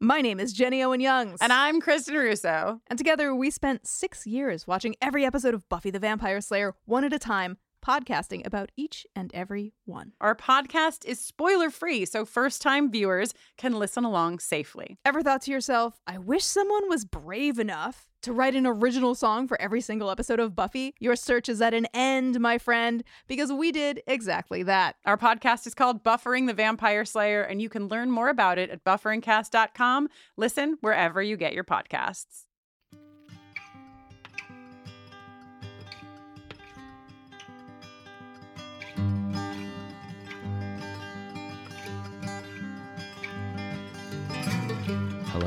My name is Jenny Owen Youngs. And I'm Kristen Russo. And together we spent six years watching every episode of Buffy the Vampire Slayer one at a time, podcasting about each and every one. Our podcast is spoiler free, so first time viewers can listen along safely. Ever thought to yourself, I wish someone was brave enough to write an original song for every single episode of Buffy? Your search is at an end, my friend, because we did exactly that. Our podcast is called Buffering the Vampire Slayer, and you can learn more about it at bufferingcast.com. Listen wherever you get your podcasts.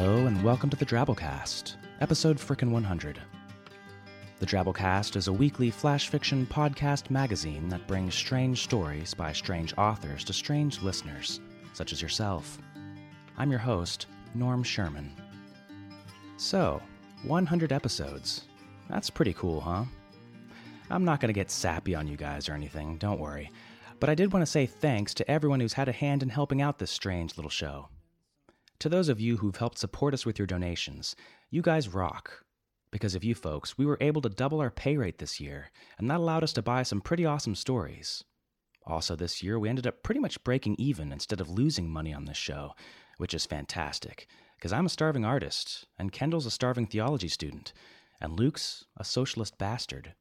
Hello, and welcome to the Drabblecast, episode frickin' 100. The Drabblecast is a weekly flash fiction podcast magazine that brings strange stories by strange authors to strange listeners, such as yourself. I'm your host, Norm Sherman. So, 100 episodes. That's pretty cool, huh? I'm not going to get sappy on you guys or anything, don't worry. But I did want to say thanks to everyone who's had a hand in helping out this strange little show. To those of you who've helped support us with your donations, you guys rock. Because of you folks, we were able to double our pay rate this year, and that allowed us to buy some pretty awesome stories. Also, this year, we ended up pretty much breaking even instead of losing money on this show, which is fantastic, because I'm a starving artist, and Kendall's a starving theology student, and Luke's a socialist bastard.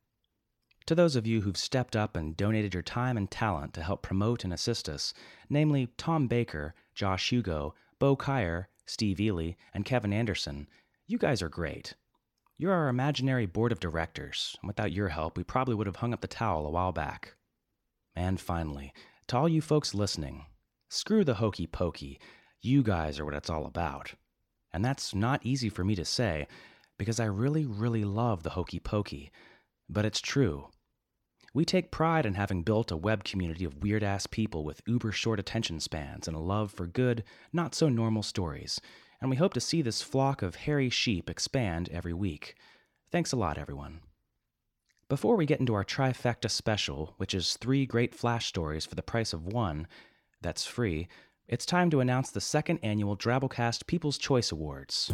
To those of you who've stepped up and donated your time and talent to help promote and assist us, namely Tom Baker, Josh Hugo, Bo Kyer, Steve Ely, and Kevin Anderson, you guys are great. You're our imaginary board of directors, and without your help, we probably would have hung up the towel a while back. And finally, to all you folks listening, screw the hokey pokey. You guys are what it's all about. And that's not easy for me to say, because I really, really love the hokey pokey. But it's true. We take pride in having built a web community of weird ass people with uber short attention spans and a love for good, not so normal stories, and we hope to see this flock of hairy sheep expand every week. Thanks a lot, everyone. Before we get into our trifecta special, which is three great flash stories for the price of one, that's free, it's time to announce the second annual Drabblecast People's Choice Awards.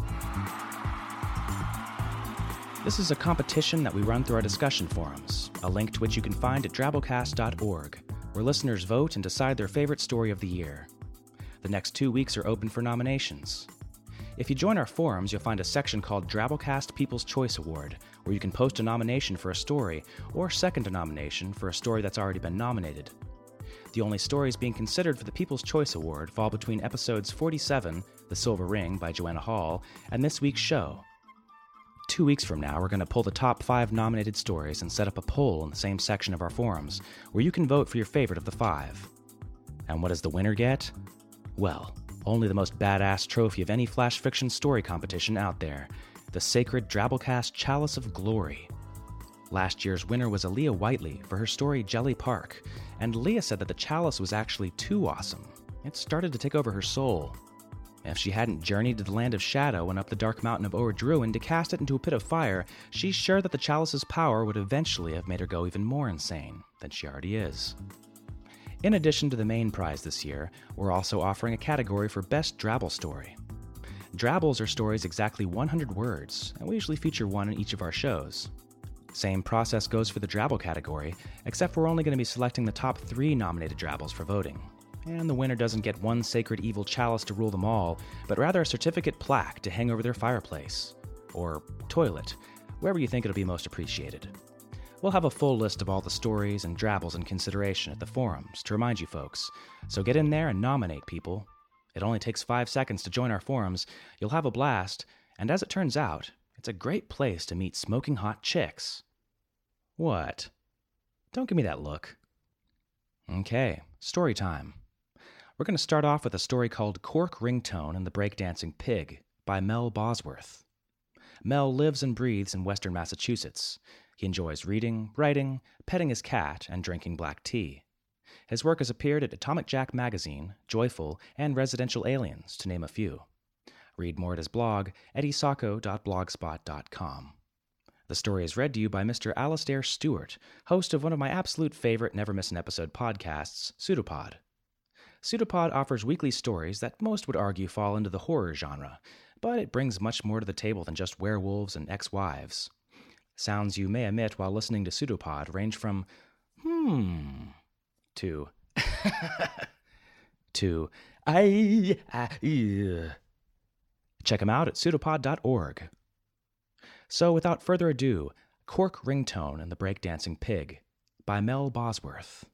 This is a competition that we run through our discussion forums, a link to which you can find at drabblecast.org, where listeners vote and decide their favorite story of the year. The next two weeks are open for nominations. If you join our forums, you'll find a section called Drabblecast People's Choice Award, where you can post a nomination for a story, or second a nomination for a story that's already been nominated. The only stories being considered for the People's Choice Award fall between episodes 47, The Silver Ring by Joanna Hall, and this week's show, Two weeks from now, we're going to pull the top five nominated stories and set up a poll in the same section of our forums, where you can vote for your favorite of the five. And what does the winner get? Well, only the most badass trophy of any flash fiction story competition out there the sacred Drabblecast Chalice of Glory. Last year's winner was Aliya Whiteley for her story Jelly Park, and Aliya said that the chalice was actually too awesome. It started to take over her soul. If she hadn't journeyed to the land of shadow and up the dark mountain of Orodruin to cast it into a pit of fire, she's sure that the chalice's power would eventually have made her go even more insane than she already is. In addition to the main prize this year, we're also offering a category for Best Drabble Story. Drabbles are stories exactly 100 words, and we usually feature one in each of our shows. Same process goes for the Drabble category, except we're only going to be selecting the top three nominated Drabbles for voting. And the winner doesn't get one sacred evil chalice to rule them all, but rather a certificate plaque to hang over their fireplace. Or toilet, wherever you think it'll be most appreciated. We'll have a full list of all the stories and drabbles in consideration at the forums to remind you folks, so get in there and nominate people. It only takes five seconds to join our forums, you'll have a blast, and as it turns out, it's a great place to meet smoking hot chicks. What? Don't give me that look. Okay, story time. We're going to start off with a story called Cork Ringtone and the Breakdancing Pig by Mel Bosworth. Mel lives and breathes in western Massachusetts. He enjoys reading, writing, petting his cat, and drinking black tea. His work has appeared at Atomic Jack Magazine, Joyful, and Residential Aliens, to name a few. Read more at his blog, eddiesacco.blogspot.com. The story is read to you by Mr. Alasdair Stewart, host of one of my absolute favorite Never Miss an Episode podcasts, Pseudopod. Pseudopod offers weekly stories that most would argue fall into the horror genre, but it brings much more to the table than just werewolves and ex wives. Sounds you may emit while listening to Pseudopod range from, hmm, to, to, I, I. Check them out at pseudopod.org. So, without further ado, Cork Ringtone and the Breakdancing Pig by Mel Bosworth.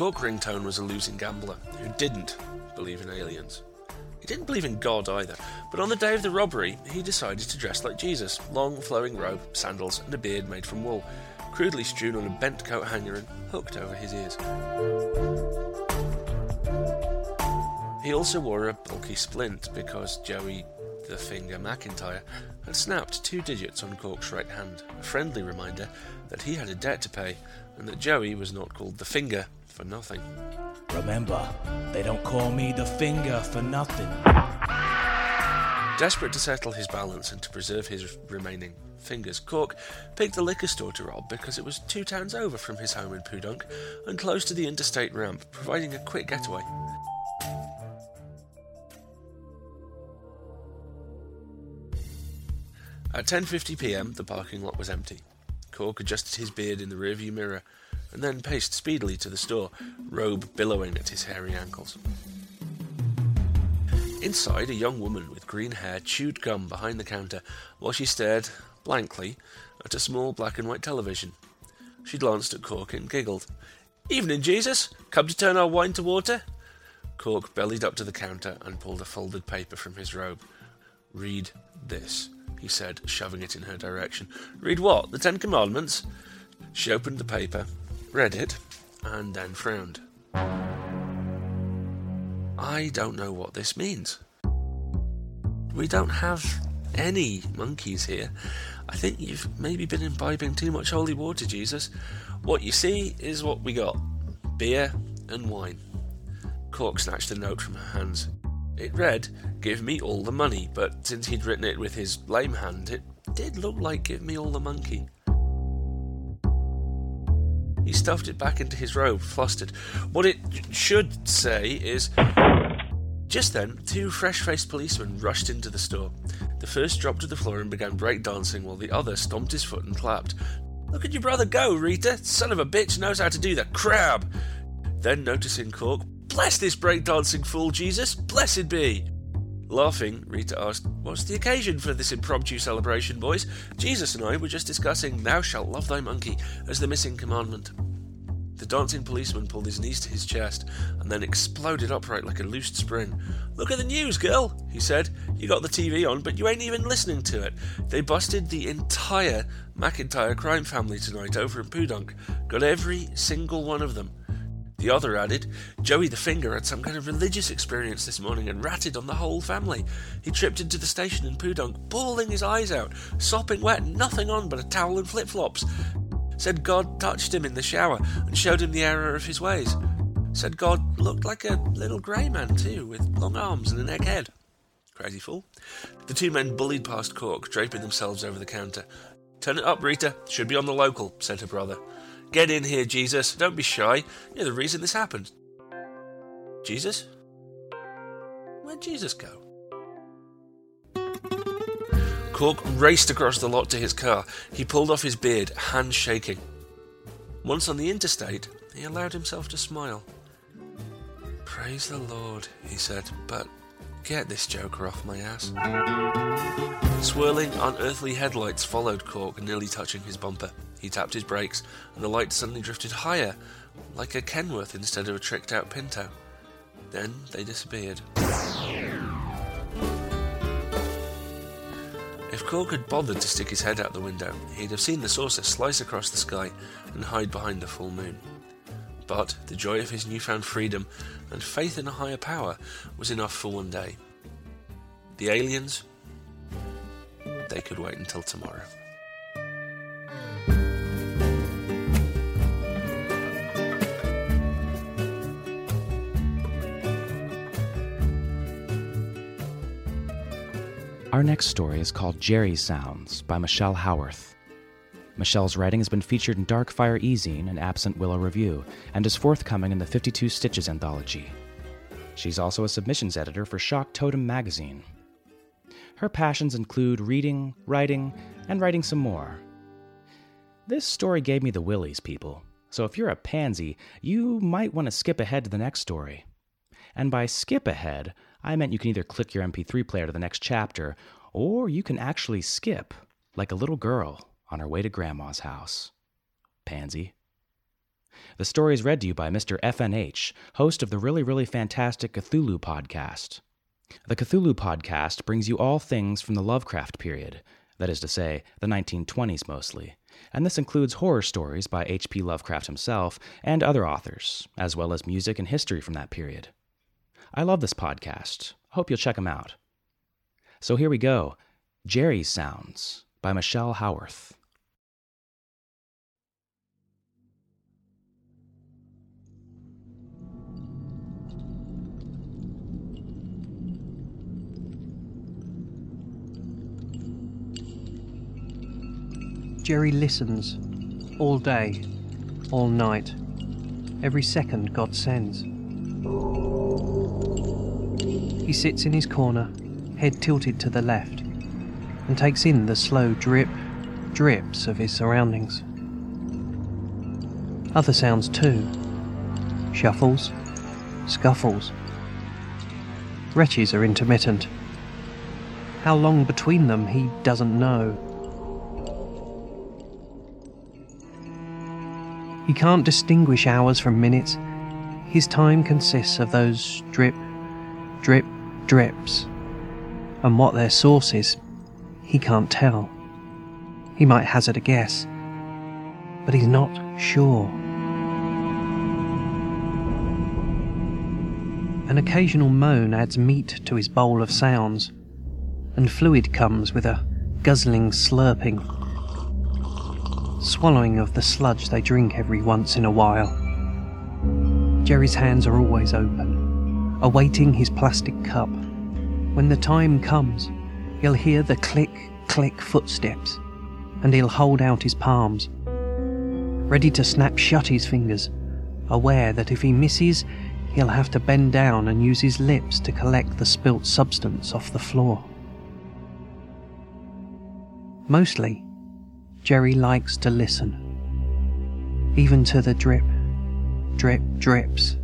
Cork Ringtone was a losing gambler who didn't believe in aliens. He didn't believe in God either, but on the day of the robbery, he decided to dress like Jesus long flowing robe, sandals, and a beard made from wool, crudely strewn on a bent coat hanger and hooked over his ears. He also wore a bulky splint because Joey the Finger McIntyre had snapped two digits on Cork's right hand, a friendly reminder that he had a debt to pay and that Joey was not called the Finger for nothing. Remember, they don't call me the finger for nothing. Desperate to settle his balance and to preserve his remaining fingers, Cork picked the liquor store to rob because it was two towns over from his home in Podunk and close to the interstate ramp, providing a quick getaway. At 10:50 p.m., the parking lot was empty. Cork adjusted his beard in the rearview mirror and then paced speedily to the store, robe billowing at his hairy ankles. Inside, a young woman with green hair chewed gum behind the counter while she stared blankly at a small black and white television. She glanced at Cork and giggled. Evening, Jesus. Come to turn our wine to water? Cork bellied up to the counter and pulled a folded paper from his robe. Read this, he said, shoving it in her direction. Read what? The Ten Commandments? She opened the paper, read it, and then frowned. I don't know what this means. We don't have any monkeys here. I think you've maybe been imbibing too much holy water, Jesus. What you see is what we got beer and wine. Cork snatched the note from her hands. It read, Give me all the money, but since he'd written it with his lame hand, it did look like Give me all the monkey. He stuffed it back into his robe, flustered. What it should say is. Just then, two fresh faced policemen rushed into the store. The first dropped to the floor and began breakdancing, while the other stomped his foot and clapped. Look at your brother go, Rita! Son of a bitch knows how to do the crab! Then, noticing Cork, Bless this breakdancing fool, Jesus! Blessed be! Laughing, Rita asked, What's the occasion for this impromptu celebration, boys? Jesus and I were just discussing Thou shalt love thy monkey as the missing commandment. The dancing policeman pulled his knees to his chest and then exploded upright like a loosed spring. Look at the news, girl, he said. You got the TV on, but you ain't even listening to it. They busted the entire McIntyre crime family tonight over in Podunk. Got every single one of them. The other added, Joey the Finger had some kind of religious experience this morning and ratted on the whole family. He tripped into the station in Podunk, bawling his eyes out, sopping wet, nothing on but a towel and flip flops. Said God touched him in the shower and showed him the error of his ways. Said God looked like a little grey man too, with long arms and an egg head. Crazy fool. The two men bullied past Cork, draping themselves over the counter. Turn it up, Rita. Should be on the local, said her brother. Get in here, Jesus. Don't be shy. You're the reason this happened. Jesus? Where'd Jesus go? Cork raced across the lot to his car. He pulled off his beard, hand shaking. Once on the interstate, he allowed himself to smile. Praise the Lord, he said, but get this joker off my ass. Swirling, unearthly headlights followed Cork, nearly touching his bumper. He tapped his brakes, and the light suddenly drifted higher, like a Kenworth instead of a tricked out Pinto. Then they disappeared. If Cork had bothered to stick his head out the window, he'd have seen the saucer slice across the sky and hide behind the full moon. But the joy of his newfound freedom and faith in a higher power was enough for one day. The aliens, they could wait until tomorrow. Our next story is called Jerry Sounds by Michelle Howarth. Michelle's writing has been featured in Darkfire Ezine and Absent Willow Review, and is forthcoming in the 52 Stitches anthology. She's also a submissions editor for Shock Totem magazine. Her passions include reading, writing, and writing some more. This story gave me the willies, people, so if you're a pansy, you might want to skip ahead to the next story. And by skip ahead, I meant you can either click your MP3 player to the next chapter, or you can actually skip, like a little girl on her way to Grandma's house. Pansy. The story is read to you by Mr. FNH, host of the really, really fantastic Cthulhu podcast. The Cthulhu podcast brings you all things from the Lovecraft period, that is to say, the 1920s mostly, and this includes horror stories by H.P. Lovecraft himself and other authors, as well as music and history from that period. I love this podcast. Hope you'll check them out. So here we go Jerry's Sounds by Michelle Howarth. Jerry listens all day, all night, every second God sends. He sits in his corner, head tilted to the left, and takes in the slow drip, drips of his surroundings. Other sounds too shuffles, scuffles. Wretches are intermittent. How long between them he doesn't know. He can't distinguish hours from minutes. His time consists of those drip, drip, drips. And what their source is, he can't tell. He might hazard a guess, but he's not sure. An occasional moan adds meat to his bowl of sounds, and fluid comes with a guzzling slurping, swallowing of the sludge they drink every once in a while. Jerry's hands are always open, awaiting his plastic cup. When the time comes, he'll hear the click, click footsteps, and he'll hold out his palms, ready to snap shut his fingers, aware that if he misses, he'll have to bend down and use his lips to collect the spilt substance off the floor. Mostly, Jerry likes to listen, even to the drip, drip, drips.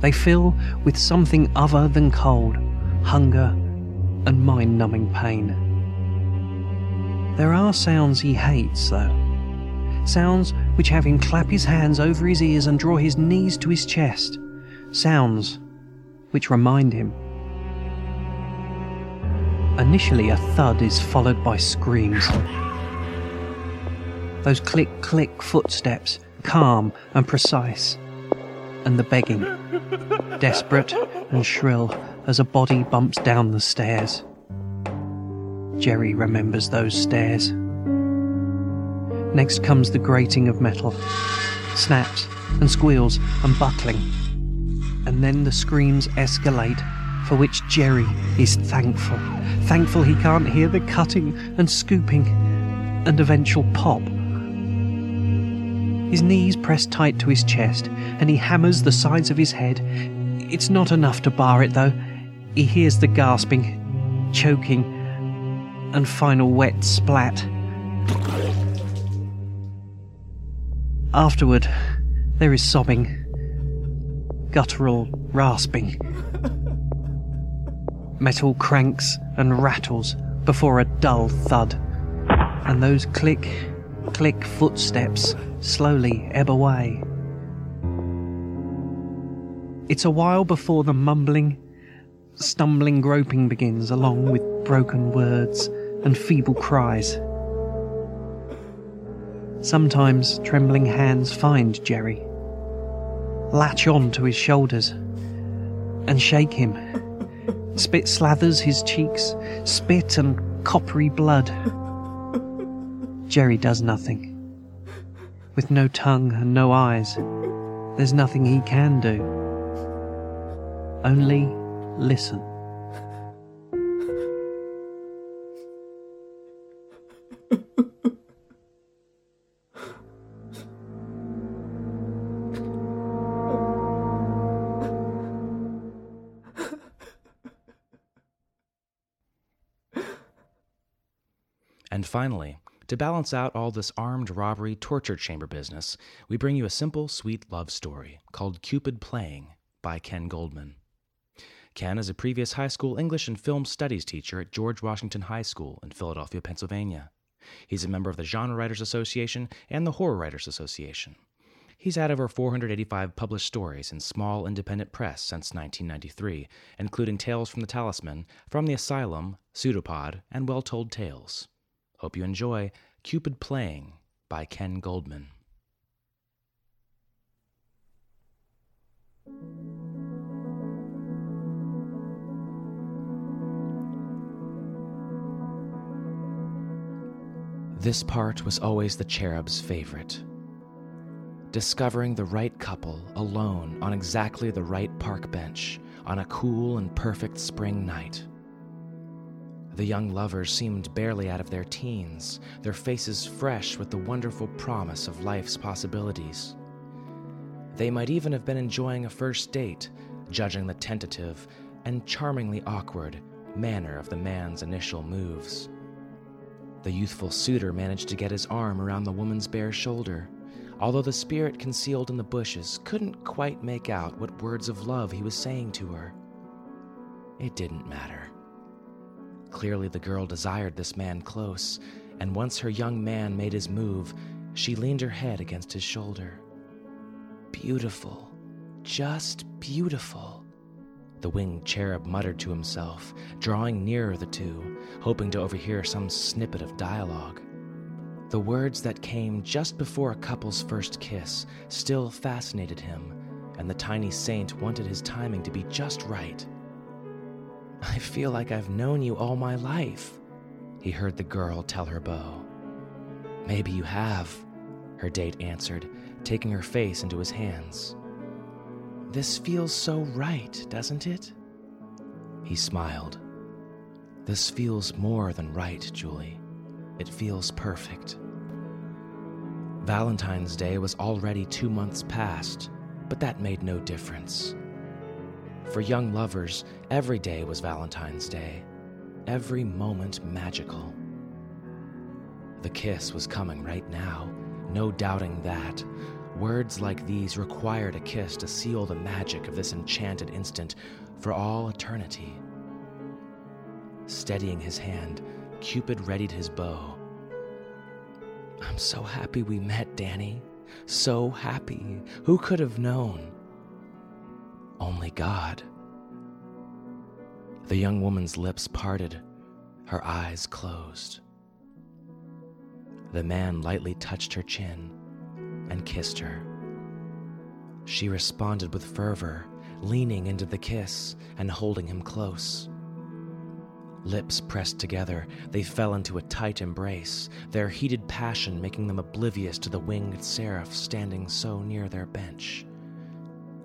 They fill with something other than cold, hunger, and mind numbing pain. There are sounds he hates, though. Sounds which have him clap his hands over his ears and draw his knees to his chest. Sounds which remind him. Initially, a thud is followed by screams. Those click click footsteps, calm and precise. And the begging, desperate and shrill as a body bumps down the stairs. Jerry remembers those stairs. Next comes the grating of metal, snaps and squeals and buckling. And then the screams escalate for which Jerry is thankful. Thankful he can't hear the cutting and scooping and eventual pop. His knees press tight to his chest, and he hammers the sides of his head. It's not enough to bar it, though. He hears the gasping, choking, and final wet splat. Afterward, there is sobbing, guttural rasping. Metal cranks and rattles before a dull thud, and those click, click footsteps slowly ebb away. It's a while before the mumbling, stumbling groping begins, along with broken words and feeble cries. Sometimes trembling hands find Jerry, latch on to his shoulders, and shake him. Spit slathers his cheeks, spit and coppery blood. Jerry does nothing. With no tongue and no eyes, there's nothing he can do. Only listen. And finally, to balance out all this armed robbery torture chamber business, we bring you a simple, sweet love story called Cupid Playing by Ken Goldman. Ken is a previous high school English and film studies teacher at George Washington High School in Philadelphia, Pennsylvania. He's a member of the Genre Writers Association and the Horror Writers Association. He's had over 485 published stories in small independent press since 1993, including Tales from the Talisman, From the Asylum, Pseudopod, and Well Told Tales. Hope you enjoy Cupid Playing by Ken Goldman. This part was always the cherub's favorite. Discovering the right couple alone on exactly the right park bench on a cool and perfect spring night. The young lovers seemed barely out of their teens, their faces fresh with the wonderful promise of life's possibilities. They might even have been enjoying a first date, judging the tentative and charmingly awkward manner of the man's initial moves. The youthful suitor managed to get his arm around the woman's bare shoulder, although the spirit concealed in the bushes couldn't quite make out what words of love he was saying to her. It didn't matter. Clearly, the girl desired this man close, and once her young man made his move, she leaned her head against his shoulder. Beautiful, just beautiful. The winged cherub muttered to himself, drawing nearer the two, hoping to overhear some snippet of dialogue. The words that came just before a couple's first kiss still fascinated him, and the tiny saint wanted his timing to be just right. I feel like I've known you all my life, he heard the girl tell her beau. Maybe you have, her date answered, taking her face into his hands. This feels so right, doesn't it? He smiled. This feels more than right, Julie. It feels perfect. Valentine's Day was already two months past, but that made no difference. For young lovers, every day was Valentine's Day, every moment magical. The kiss was coming right now, no doubting that. Words like these required a kiss to seal the magic of this enchanted instant for all eternity. Steadying his hand, Cupid readied his bow. I'm so happy we met, Danny. So happy. Who could have known? Only God. The young woman's lips parted, her eyes closed. The man lightly touched her chin and kissed her. She responded with fervor, leaning into the kiss and holding him close. Lips pressed together, they fell into a tight embrace, their heated passion making them oblivious to the winged seraph standing so near their bench,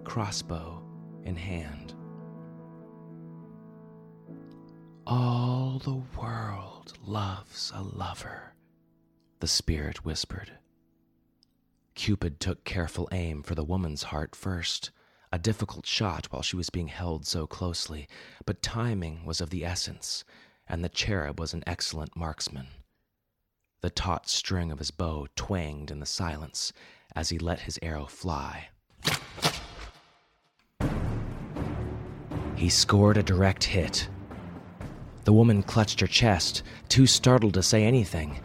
crossbow in hand. All the world loves a lover, the spirit whispered. Cupid took careful aim for the woman's heart first, a difficult shot while she was being held so closely, but timing was of the essence, and the cherub was an excellent marksman. The taut string of his bow twanged in the silence as he let his arrow fly. He scored a direct hit. The woman clutched her chest, too startled to say anything,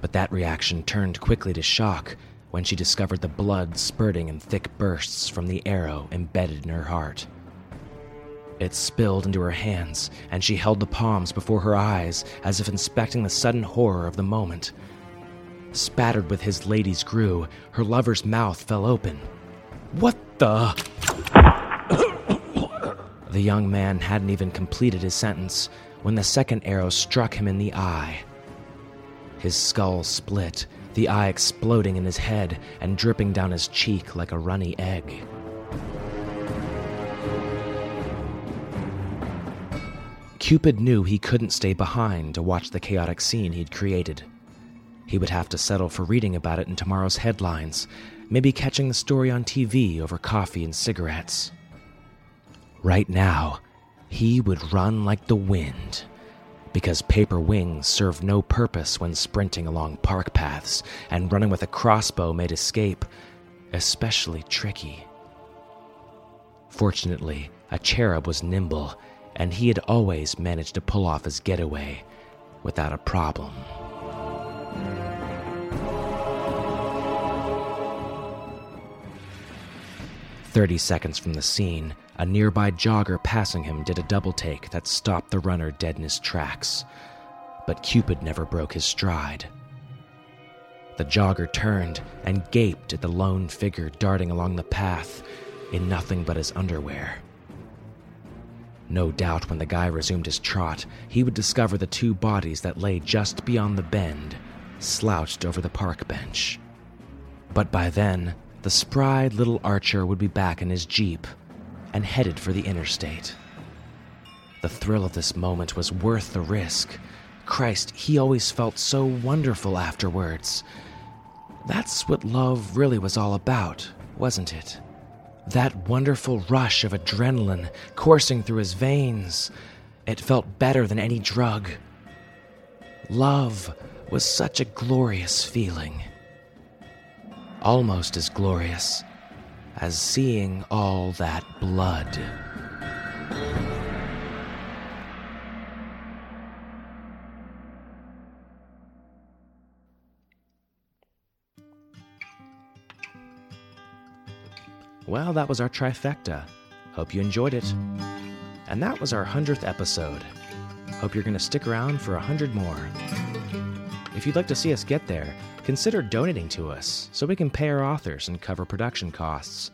but that reaction turned quickly to shock when she discovered the blood spurting in thick bursts from the arrow embedded in her heart. It spilled into her hands, and she held the palms before her eyes as if inspecting the sudden horror of the moment. Spattered with his lady's grew, her lover's mouth fell open. What the? The young man hadn't even completed his sentence when the second arrow struck him in the eye. His skull split, the eye exploding in his head and dripping down his cheek like a runny egg. Cupid knew he couldn't stay behind to watch the chaotic scene he'd created. He would have to settle for reading about it in tomorrow's headlines, maybe catching the story on TV over coffee and cigarettes. Right now, he would run like the wind, because paper wings serve no purpose when sprinting along park paths, and running with a crossbow made escape especially tricky. Fortunately, a cherub was nimble and he had always managed to pull off his getaway without a problem. Thirty seconds from the scene, a nearby jogger passing him did a double take that stopped the runner dead in his tracks. But Cupid never broke his stride. The jogger turned and gaped at the lone figure darting along the path in nothing but his underwear. No doubt when the guy resumed his trot, he would discover the two bodies that lay just beyond the bend, slouched over the park bench. But by then, the spry little archer would be back in his jeep and headed for the interstate. The thrill of this moment was worth the risk. Christ, he always felt so wonderful afterwards. That's what love really was all about, wasn't it? That wonderful rush of adrenaline coursing through his veins. It felt better than any drug. Love was such a glorious feeling. Almost as glorious as seeing all that blood. Well, that was our trifecta. Hope you enjoyed it. And that was our 100th episode. Hope you're going to stick around for a 100 more. If you'd like to see us get there, consider donating to us so we can pay our authors and cover production costs.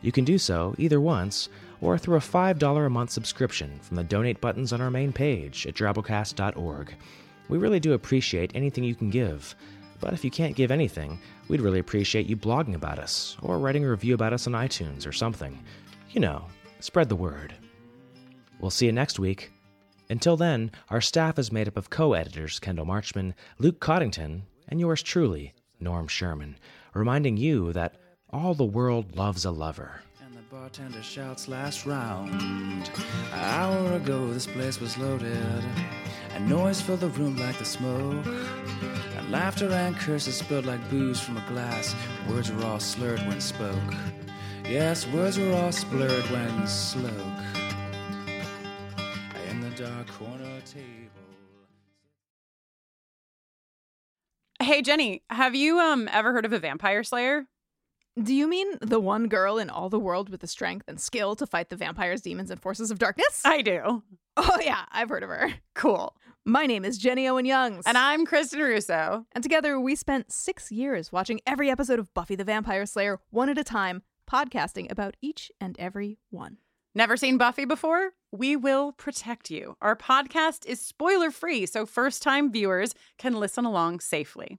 You can do so either once or through a $5 a month subscription from the donate buttons on our main page at drabblecast.org. We really do appreciate anything you can give, but if you can't give anything, we'd really appreciate you blogging about us or writing a review about us on iTunes or something. You know, spread the word. We'll see you next week. Until then, our staff is made up of co editors Kendall Marchman, Luke Coddington, and yours truly, Norm Sherman, reminding you that all the world loves a lover. And the bartender shouts last round. An hour ago, this place was loaded, and noise filled the room like the smoke. And laughter and curses spilled like booze from a glass. Words were all slurred when spoke. Yes, words were all slurred when spoke. Hey Jenny, have you um ever heard of a vampire slayer? Do you mean the one girl in all the world with the strength and skill to fight the vampires, demons, and forces of darkness? I do. oh, yeah, I've heard of her. Cool. My name is Jenny Owen Youngs. And I'm Kristen Russo. And together we spent six years watching every episode of Buffy the Vampire Slayer one at a time, podcasting about each and every one. Never seen Buffy before? We will protect you. Our podcast is spoiler free, so first time viewers can listen along safely.